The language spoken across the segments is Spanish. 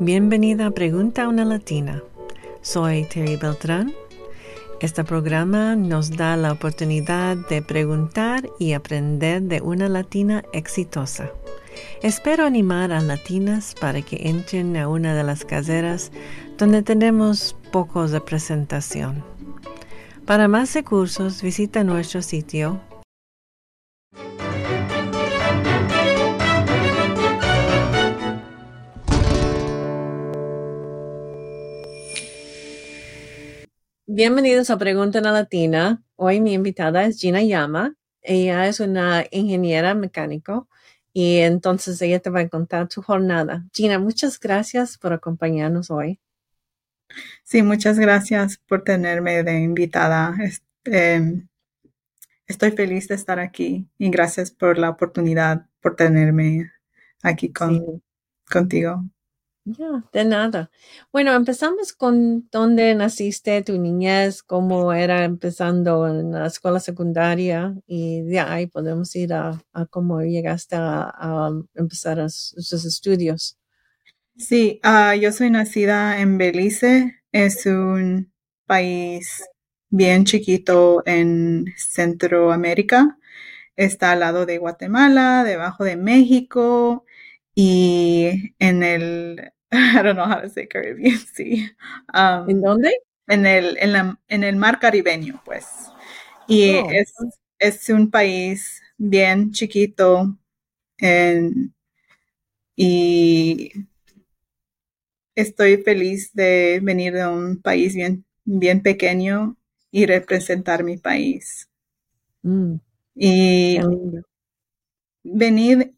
Bienvenida a Pregunta a una Latina. Soy Terry Beltrán. Este programa nos da la oportunidad de preguntar y aprender de una latina exitosa. Espero animar a latinas para que entren a una de las caseras donde tenemos pocos de presentación. Para más recursos visita nuestro sitio Bienvenidos a Pregunta en la Latina. Hoy mi invitada es Gina Yama. Ella es una ingeniera mecánico y entonces ella te va a contar su jornada. Gina, muchas gracias por acompañarnos hoy. Sí, muchas gracias por tenerme de invitada. Em, estoy feliz de estar aquí y gracias por la oportunidad, por tenerme aquí con, contigo. Ya, de nada. Bueno, empezamos con dónde naciste, tu niñez, cómo era empezando en la escuela secundaria y de ahí podemos ir a, cómo llegaste a, empezar sus estudios. Sí, ah, yo soy nacida en Belice, es un país bien chiquito en Centroamérica. Está al lado de Guatemala, debajo de México y en el I don't know how to say Caribbean Sea. Um, ¿En dónde? En el, en, la, en el mar caribeño, pues. Y oh. es, es, un país bien chiquito en, y estoy feliz de venir de un país bien, bien pequeño y representar mi país. Mm. Y venir,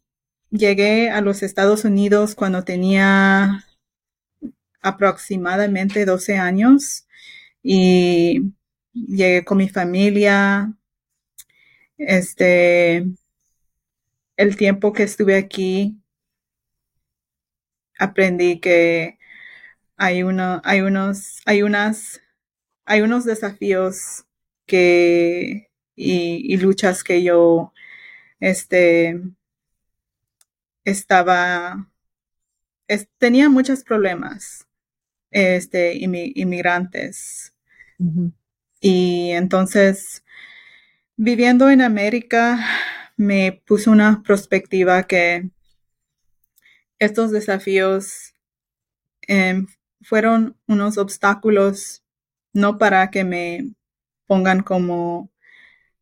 llegué a los Estados Unidos cuando tenía aproximadamente 12 años y llegué con mi familia. Este, el tiempo que estuve aquí, aprendí que hay uno, hay unos, hay unas, hay unos desafíos que y, luchas que yo, este, estaba, tenía muchos problemas este, inmigrantes. Y entonces, viviendo en América, me puso una perspectiva que estos desafíos em, fueron unos obstáculos no para que me pongan como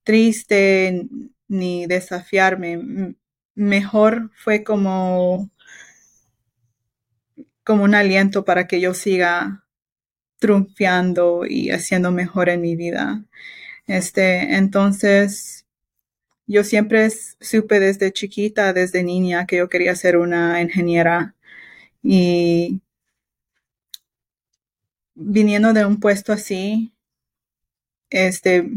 triste ni desafiarme. Mejor fue como como un aliento para que yo siga triunfando y haciendo mejor en mi vida. Este, entonces, yo siempre supe desde chiquita, desde niña, que yo quería ser una ingeniera y viniendo de un puesto así, este,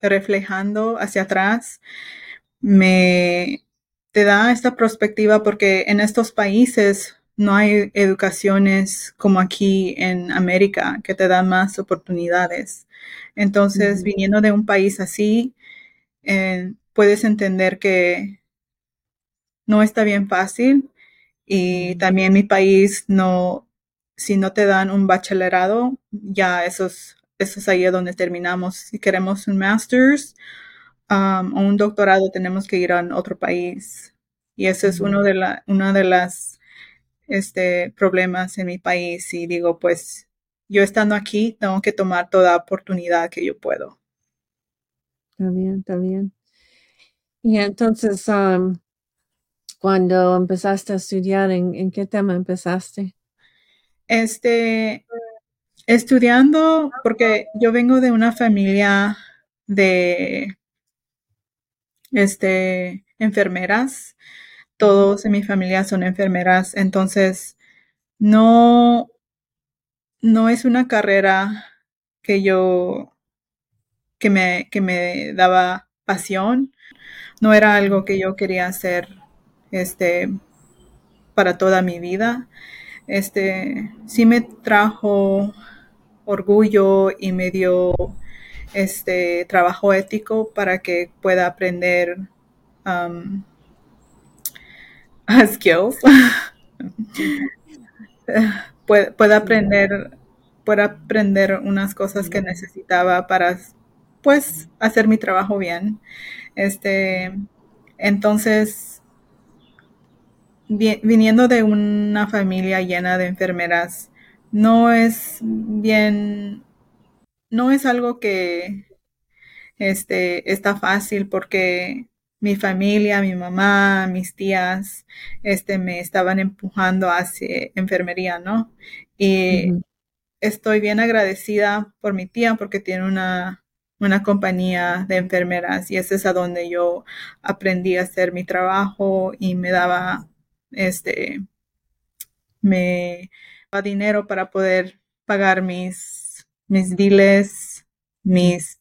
reflejando hacia atrás, me te da esta perspectiva porque en estos países no hay educaciones como aquí en América que te dan más oportunidades. Entonces, viniendo de un país así, eh, puedes entender que no está bien fácil y también mi país no, si no te dan un bachillerado, ya eso es, eso es ahí donde terminamos. Si queremos un master's um, o un doctorado, tenemos que ir a otro país. Y eso es uno de la, una de las este, problemas en mi país y digo, pues yo estando aquí tengo que tomar toda oportunidad que yo puedo. Está bien, está bien. Y entonces, cuando empezaste a estudiar, ¿en, qué tema empezaste? Este, estudiando, porque yo vengo de una familia de, este, enfermeras todos en mi familia son enfermeras, entonces no, no es una carrera que yo, que me, que me daba pasión, no era algo que yo quería hacer, este, para toda mi vida. Este, sí me trajo orgullo y me dio este trabajo ético para que pueda aprender skills. pueda, aprender, pueda aprender unas cosas que necesitaba para, pues, hacer mi trabajo bien. Este, entonces, viniendo de una familia llena de enfermeras, no es bien, no es algo que este, está fácil porque mi familia, mi mamá, mis tías, este, me estaban empujando hacia enfermería, ¿no? Y estoy bien agradecida por mi tía porque tiene una, una compañía de enfermeras y ese es a donde yo aprendí a hacer mi trabajo y me daba, este, me daba dinero para poder pagar mis, mis biles, mis,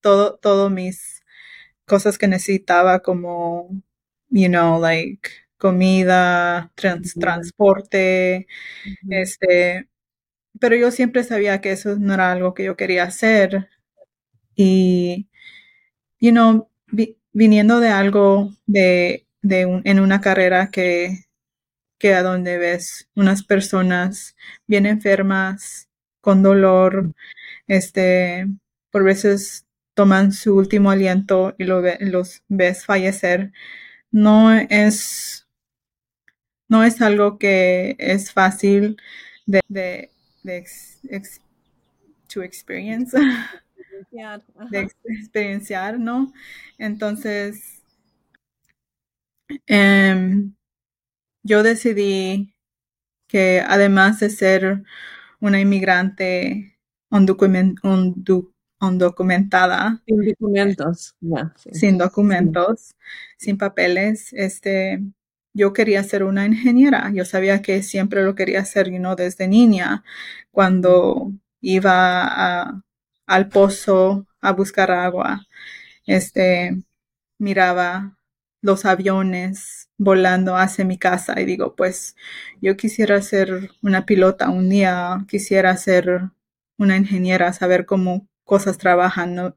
todo, todo mis cosas que necesitaba como, you know, like comida, transporte, este, pero yo siempre sabía que eso no era algo que yo quería hacer. Y, you know, viniendo de algo de, de en una carrera que, que a donde ves unas personas bien enfermas, con dolor, este, por veces toman su último aliento y lo los ves fallecer, no es, no es algo que es fácil de, de, de to experience, de experienciar, ¿no? Entonces, em, yo decidí que además de ser una inmigrante undocumentada. Sin documentos, Sin documentos, sin papeles. Este, yo quería ser una ingeniera. Yo sabía que siempre lo quería hacer, you desde niña, cuando iba al pozo a buscar agua. Este, miraba los aviones volando hacia mi casa y digo, pues yo quisiera ser una pilota un día, quisiera ser una ingeniera, saber cómo cosas trabajan,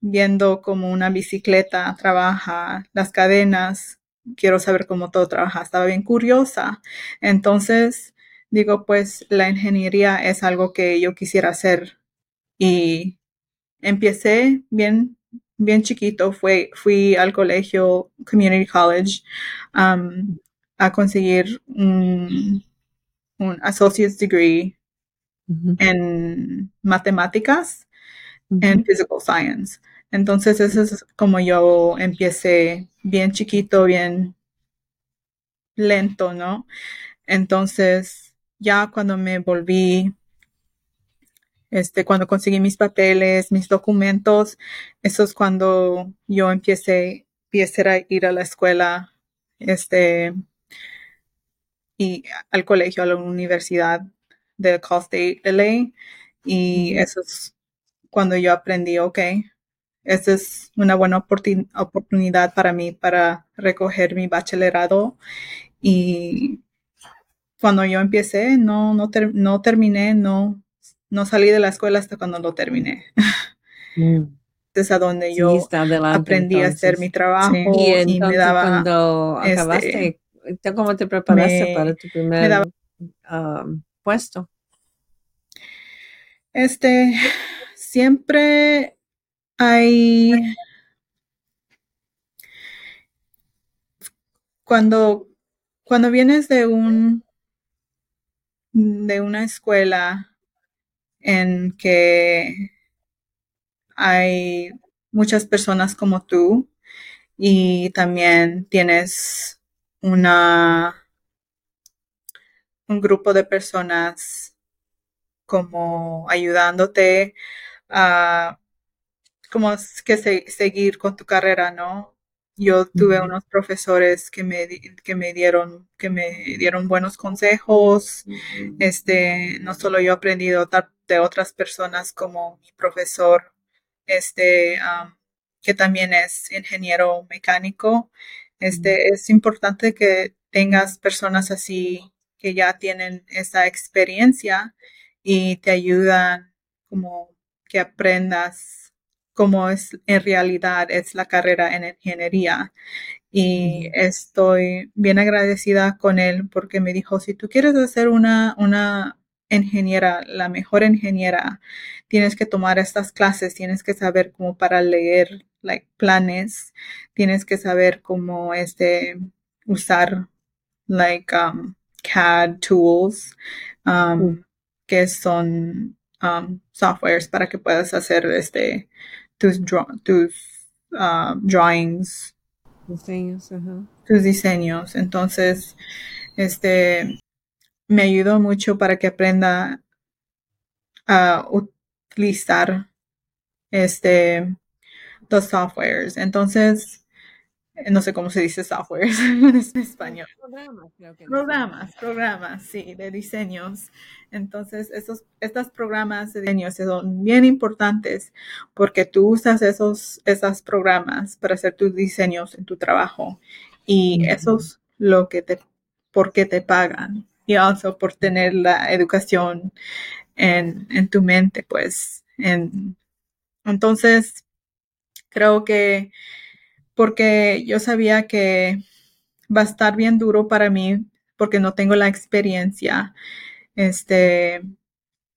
viendo cómo una bicicleta trabaja, las cadenas, quiero saber cómo todo trabaja, estaba bien curiosa. Entonces, digo, pues la ingeniería es algo que yo quisiera hacer. Y empecé bien bien chiquito, fue, fui al colegio, Community College, um, a conseguir un, un associate's degree en matemáticas en Physical Science. Entonces, eso es como yo empecé bien chiquito, bien lento, ¿no? Entonces, ya cuando me volví, este, cuando conseguí mis papeles, mis documentos, eso es cuando yo empecé, empecé a ir a la escuela, este, y al colegio, a la universidad de Cal State LA, y eso es cuando yo aprendí, ok, esta es una buena oportunidad para mí para recoger mi bachillerato y cuando yo empecé no, no, no terminé, no, no salí de la escuela hasta cuando lo terminé. Mm. Es a donde yo aprendí a hacer mi trabajo y, me daba cuando este, acabaste, ¿cómo te preparaste para tu primer um, puesto? Este, siempre hay cuando cuando vienes de un de una escuela en que hay muchas personas como tú y también tienes una un grupo de personas como ayudándote a como que seguir con tu carrera, ¿no? Yo tuve unos profesores que me, que me dieron, que me dieron buenos consejos. Este, no solo yo he aprendido de otras personas como mi profesor, este, que también es ingeniero mecánico. Este, es importante que tengas personas así que ya tienen esa experiencia y te ayudan como que aprendas como es en realidad es la carrera en ingeniería. Y estoy bien agradecida con él porque me dijo, si tú quieres hacer una, una ingeniera, la mejor ingeniera, tienes que tomar estas clases, tienes que saber cómo para leer like, planes, tienes que saber cómo este, usar like um, CAD tools, um, que son um, softwares para que puedas hacer este tus, tus uh, drawings. Diseños, Tus diseños. Entonces, este me ayudó mucho para que aprenda a utilizar este los softwares. Entonces, no sé cómo se dice software en español. Programas, creo que Programas, programas, sí, de diseños. Entonces, esos, estos programas de diseños son bien importantes porque tú usas esos, esos programas para hacer tus diseños en tu trabajo y eso es lo que te, porque te pagan y also por tener la educación en, en tu mente, pues. En, entonces, creo que porque yo sabía que va a estar bien duro para mí porque no tengo la experiencia, este,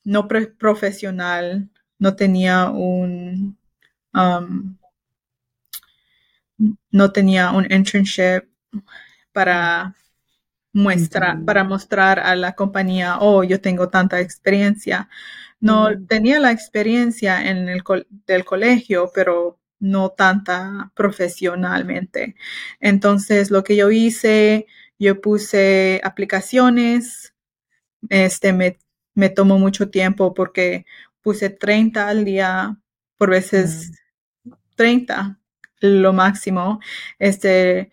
no profesional, no tenía un, um, no tenía un internship para muestra, para mostrar a la compañía, oh, yo tengo tanta experiencia. No tenía la experiencia en el del colegio, pero no tanta profesionalmente. Entonces, lo que yo hice, yo puse aplicaciones, este me, me tomó mucho tiempo porque puse 30 al día, por veces 30, lo máximo. Este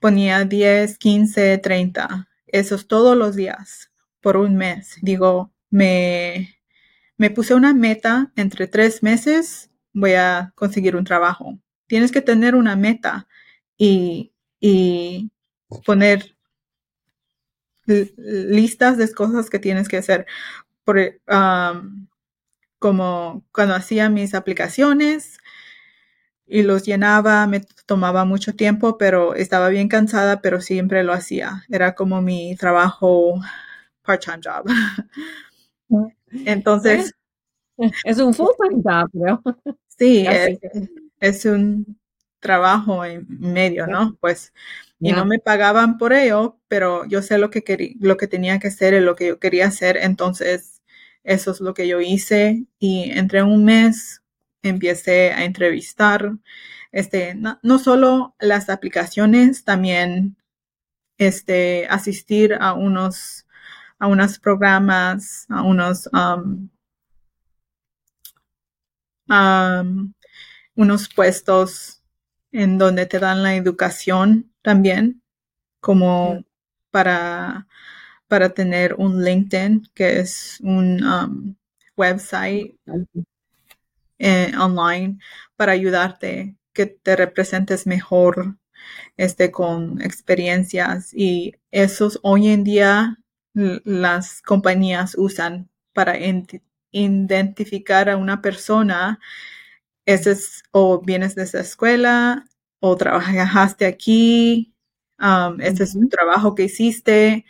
ponía 10, 15, 30, esos todos los días por un mes. Digo, me, me puse una meta entre tres meses voy a conseguir un trabajo. Tienes que tener una meta y, poner listas de cosas que tienes que hacer. Por, como cuando hacía mis aplicaciones y los llenaba, me tomaba mucho tiempo, pero estaba bien cansada, pero siempre lo hacía. Era como mi trabajo part-time job. Entonces, es un full-time job, ¿no? Sí, es, un trabajo en medio, ¿no? Pues, y no me pagaban por ello, pero yo sé lo que quería, lo que tenía que hacer y lo que yo quería hacer, entonces eso es lo que yo hice y entre un mes empecé a entrevistar, este, no, solo las aplicaciones, también este, asistir a unos, a unos programas, a unos um, unos puestos en donde te dan la educación también, como para, para tener un LinkedIn, que es un um, website eh, online para ayudarte que te representes mejor este, con experiencias. Y esos hoy en día las compañías usan para identificar a una persona, ese es, o vienes de esa escuela, o trabajaste aquí, um, ese es un trabajo que hiciste,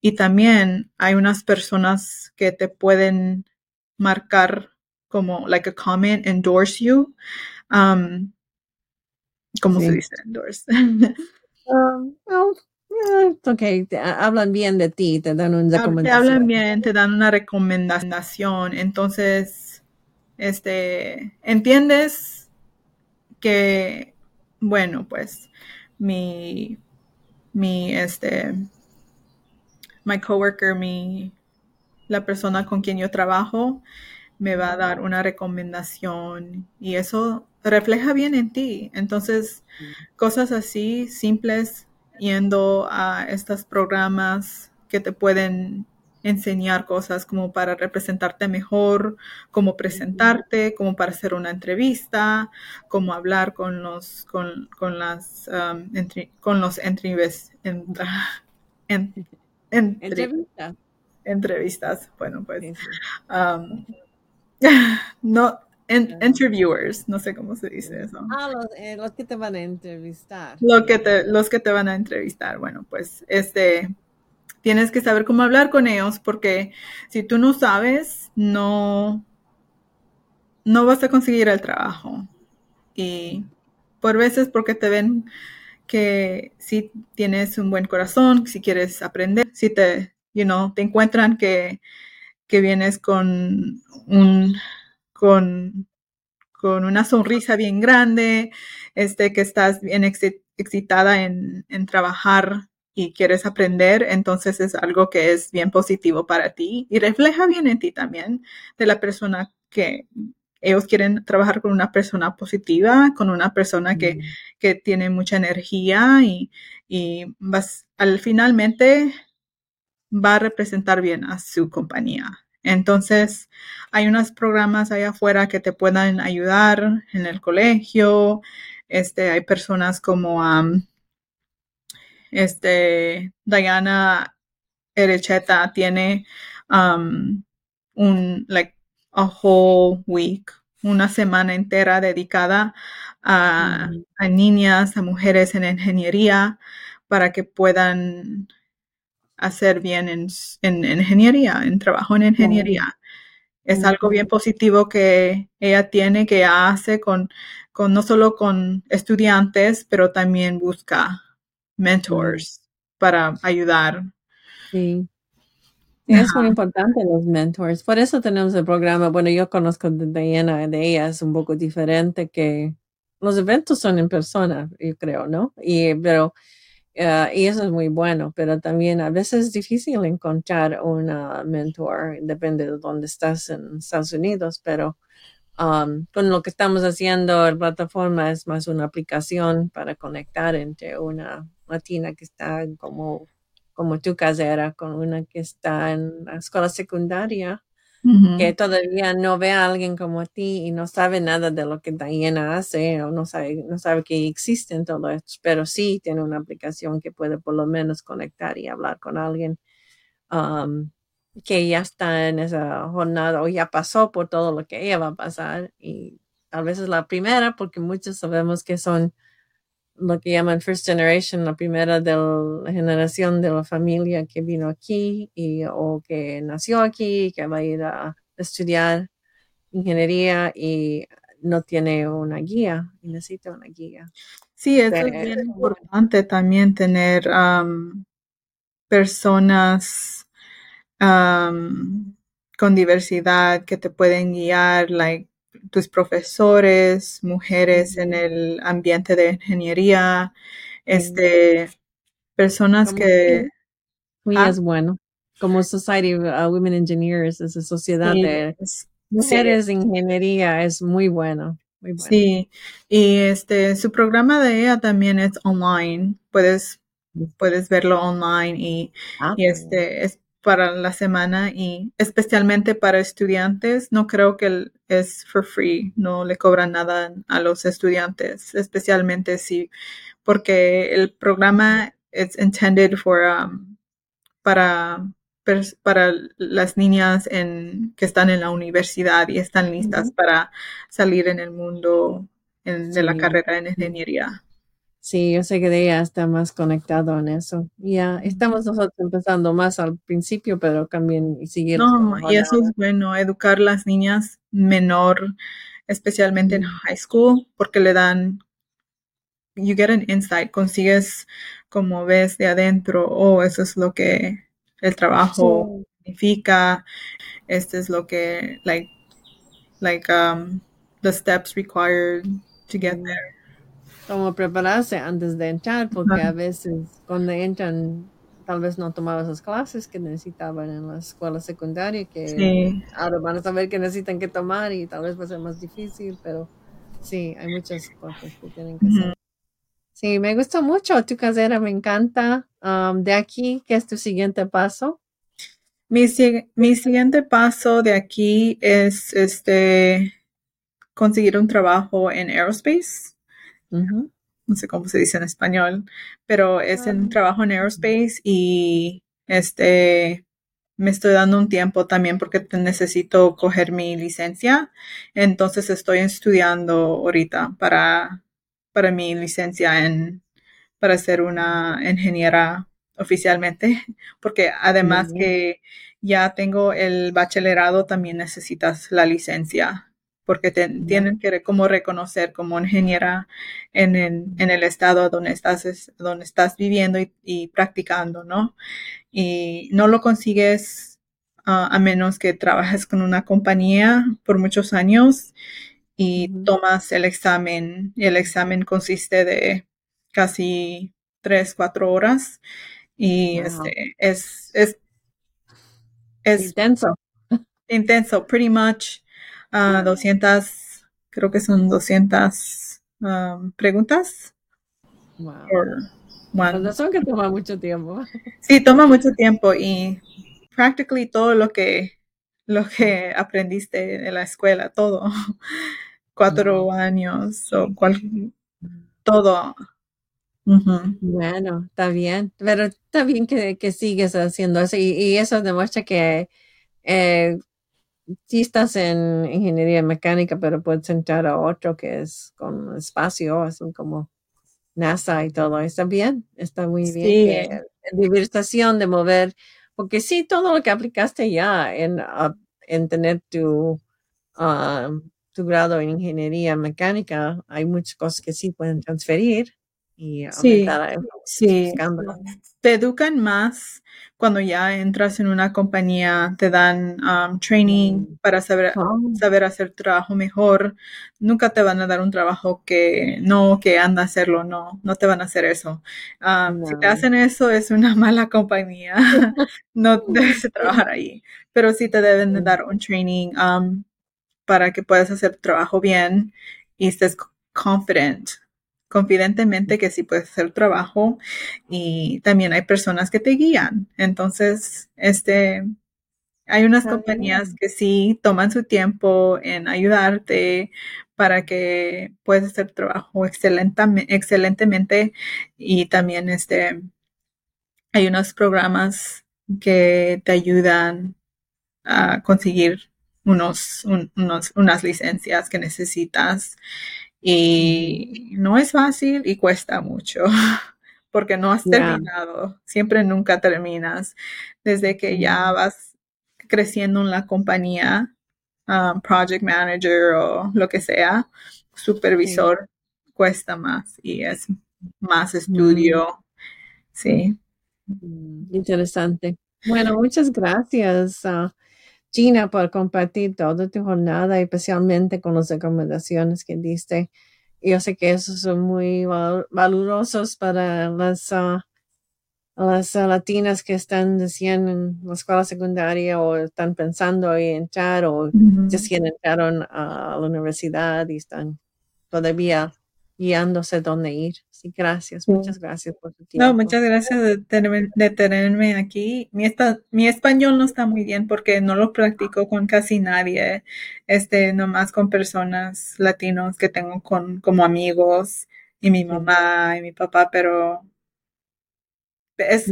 y también hay unas personas que te pueden marcar como, like a comment, endorse you. Um, ¿Cómo se dice endorse? um, ok, hablan bien de ti, te dan una recomendación. Te hablan bien, te dan una recomendación. Entonces, este, entiendes que, bueno, pues, mi, mi, este, my coworker, mi, la persona con quien yo trabajo, me va a dar una recomendación y eso refleja bien en ti. Entonces, cosas así simples yendo a estos programas que te pueden enseñar cosas como para representarte mejor, como presentarte, como para hacer una entrevista, como hablar con los con, con las um, con los entrevistas entrevistas. Bueno, pues um, no interviewers, no sé cómo se dice eso. Ah, eh, los, que te van a entrevistar. Lo que te, los que te van a entrevistar. Bueno, pues este, tienes que saber cómo hablar con ellos porque si tú no sabes, no, no vas a conseguir el trabajo. Y por veces porque te ven que si tienes un buen corazón, si quieres aprender, si te, you know, te encuentran que, que vienes con un, con, con una sonrisa bien grande, este, que estás bien excitada en, en trabajar y quieres aprender, entonces es algo que es bien positivo para ti y refleja bien en ti también de la persona que ellos quieren trabajar con una persona positiva, con una persona que, que tiene mucha energía y, y vas, al finalmente va a representar bien a su compañía. Entonces, hay unos programas allá afuera que te puedan ayudar en el colegio. Este, hay personas como este, Diana Erecheta tiene un, like, a whole week, una semana entera dedicada a, niñas, a mujeres en ingeniería, para que puedan hacer bien en, ingeniería, en trabajo en ingeniería. Es algo bien positivo que ella tiene, que hace con, con no solo con estudiantes, pero también busca mentors para ayudar. Sí. Es muy importante los mentors. Por eso tenemos el programa. Bueno, yo conozco de Diana, de ella es un poco diferente que los eventos son en persona, yo creo, ¿no? Y, pero, eh, y eso es muy bueno, pero también a veces es difícil encontrar un mentor, depende de dónde estás en Estados Unidos, pero um, con lo que estamos haciendo, la plataforma es más una aplicación para conectar entre una latina que está como, como tu casera con una que está en la escuela secundaria, que todavía no ve a alguien como ti y no sabe nada de lo que Diana hace o no sabe, no sabe que existen todo esto, pero sí tiene una aplicación que puede por lo menos conectar y hablar con alguien. Que ya está en esa jornada o ya pasó por todo lo que ella va a pasar y tal vez es la primera porque muchos sabemos que son lo que llaman first generation, la primera de la generación de la familia que vino aquí y, o que nació aquí, que va a ir a estudiar ingeniería y no tiene una guía y necesita una guía. Sí, es bien importante también tener personas con diversidad que te pueden guiar, like tus profesores, mujeres en el ambiente de ingeniería, este, personas que... Muy ah. es bueno. Como Society of uh, Women Engineers, esa sociedad de mujeres de ingeniería es muy bueno. Muy bueno. Sí, y este, su programa de ella también es online. Puedes, puedes verlo online y, ah, y este, es para la semana y especialmente para estudiantes, no creo que es for free, no le cobran nada a los estudiantes, especialmente si, porque el programa es intended for, um, para, para las niñas en, que están en la universidad y están listas para salir en el mundo de la carrera en ingeniería. Sí, yo sé que ella está más conectado en eso. Ya estamos nosotros empezando más al principio, pero también y seguir. No, y eso es bueno, educar las niñas menor, especialmente en high school, porque le dan, you get an insight, consigues como ves de adentro, oh, eso es lo que el trabajo significa, este es lo que, like, like, um, the steps required to get there como prepararse antes de entrar, porque a veces cuando entran tal vez no tomaban esas clases que necesitaban en la escuela secundaria, que ahora van a saber que necesitan que tomar y tal vez va a ser más difícil, pero sí, hay muchas cosas que tienen que hacer. Sí, me gustó mucho tu casera, me encanta. Um, de aquí, ¿qué es tu siguiente paso? Mi, mi siguiente paso de aquí es este conseguir un trabajo en aerospace no sé cómo se dice en español, pero es un ah. trabajo en aerospace y este me estoy dando un tiempo también porque necesito coger mi licencia. Entonces estoy estudiando ahorita para, para mi licencia en, para ser una ingeniera oficialmente, porque además que ya tengo el bachillerado, también necesitas la licencia, porque tienen que como reconocer como ingeniera en, el estado donde estás, donde estás viviendo y, practicando, ¿no? Y no lo consigues ah, a menos que trabajes con una compañía por muchos años y tomas el examen. Y el examen consiste de casi tres, cuatro horas y este, es, es, es intenso. Intenso, pretty much. 200, ah, creo que son 200 um, preguntas. Wow. Por que toma mucho tiempo. Sí, toma mucho tiempo y practically todo lo que lo que aprendiste en la escuela, todo, cuatro años o cual, todo bueno, está bien, pero está bien que, sigues haciendo eso y, eso demuestra que eh, si estás en ingeniería mecánica, pero puedes entrar a otro que es con espacio, son como NASA y todo. Está bien, está muy bien. Sí. diversión de mover, porque sí, todo lo que aplicaste ya en, ah, en tener tu, ah, tu grado en ingeniería mecánica, hay muchas cosas que sí pueden transferir y sí, sí. Te educan más cuando ya entras en una compañía, te dan um, training mm. para saber, oh. saber hacer trabajo mejor. Nunca te van a dar un trabajo que no, que anda a hacerlo, no, no te van a hacer eso. Um, si te hacen eso, es una mala compañía. no debes trabajar ahí. Pero sí te deben de dar un training um, para que puedas hacer trabajo bien y estés confident confidentemente que sí puedes hacer trabajo y también hay personas que te guían. Entonces, este, hay unas compañías que sí toman su tiempo en ayudarte para que puedas hacer trabajo excelentemente y también este, hay unos programas que te ayudan a conseguir unos, unos, unas licencias que necesitas y no es fácil y cuesta mucho porque no has terminado. Siempre nunca terminas. Desde que ya vas creciendo en la compañía, um, project manager o lo que sea, supervisor, cuesta más y es más estudio. Sí. Mm, interesante. Bueno, muchas gracias. Ah, Gina, por compartir toda tu jornada, especialmente con las recomendaciones que diste. Yo sé que esos son muy valorosos para las, ah, las ah, latinas que están recién en la escuela secundaria o están pensando en entrar o recién entraron a la universidad y están todavía guiándose dónde ir. Sí, gracias, muchas gracias por tu tiempo. No, muchas gracias de tenerme, aquí. Mi, mi español no está muy bien porque no lo practico con casi nadie, este, nomás con personas latinos que tengo con, como amigos y mi mamá y mi papá, pero es,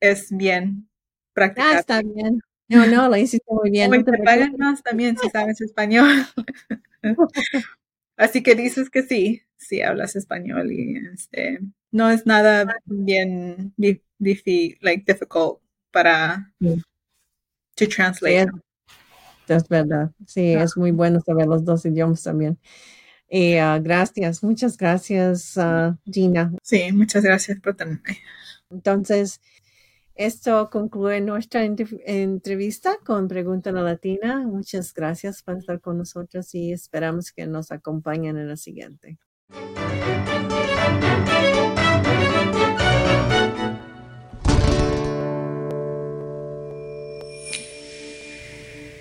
es, bien practicar. Ah, está bien. No, no, lo hiciste muy bien. te, te pagan más también si sabes español. Así que dices que sí, sí hablas español y este no es nada bien difícil, like difficult para to translate. es, verdad. Sí, es muy bueno saber los dos idiomas también. Y ah, gracias, muchas gracias, uh, Gina. Sí, muchas gracias por tenerme. Entonces, esto concluye nuestra entrevista con Pregunta la Latina. Muchas gracias por estar con nosotros y esperamos que nos acompañen en la siguiente.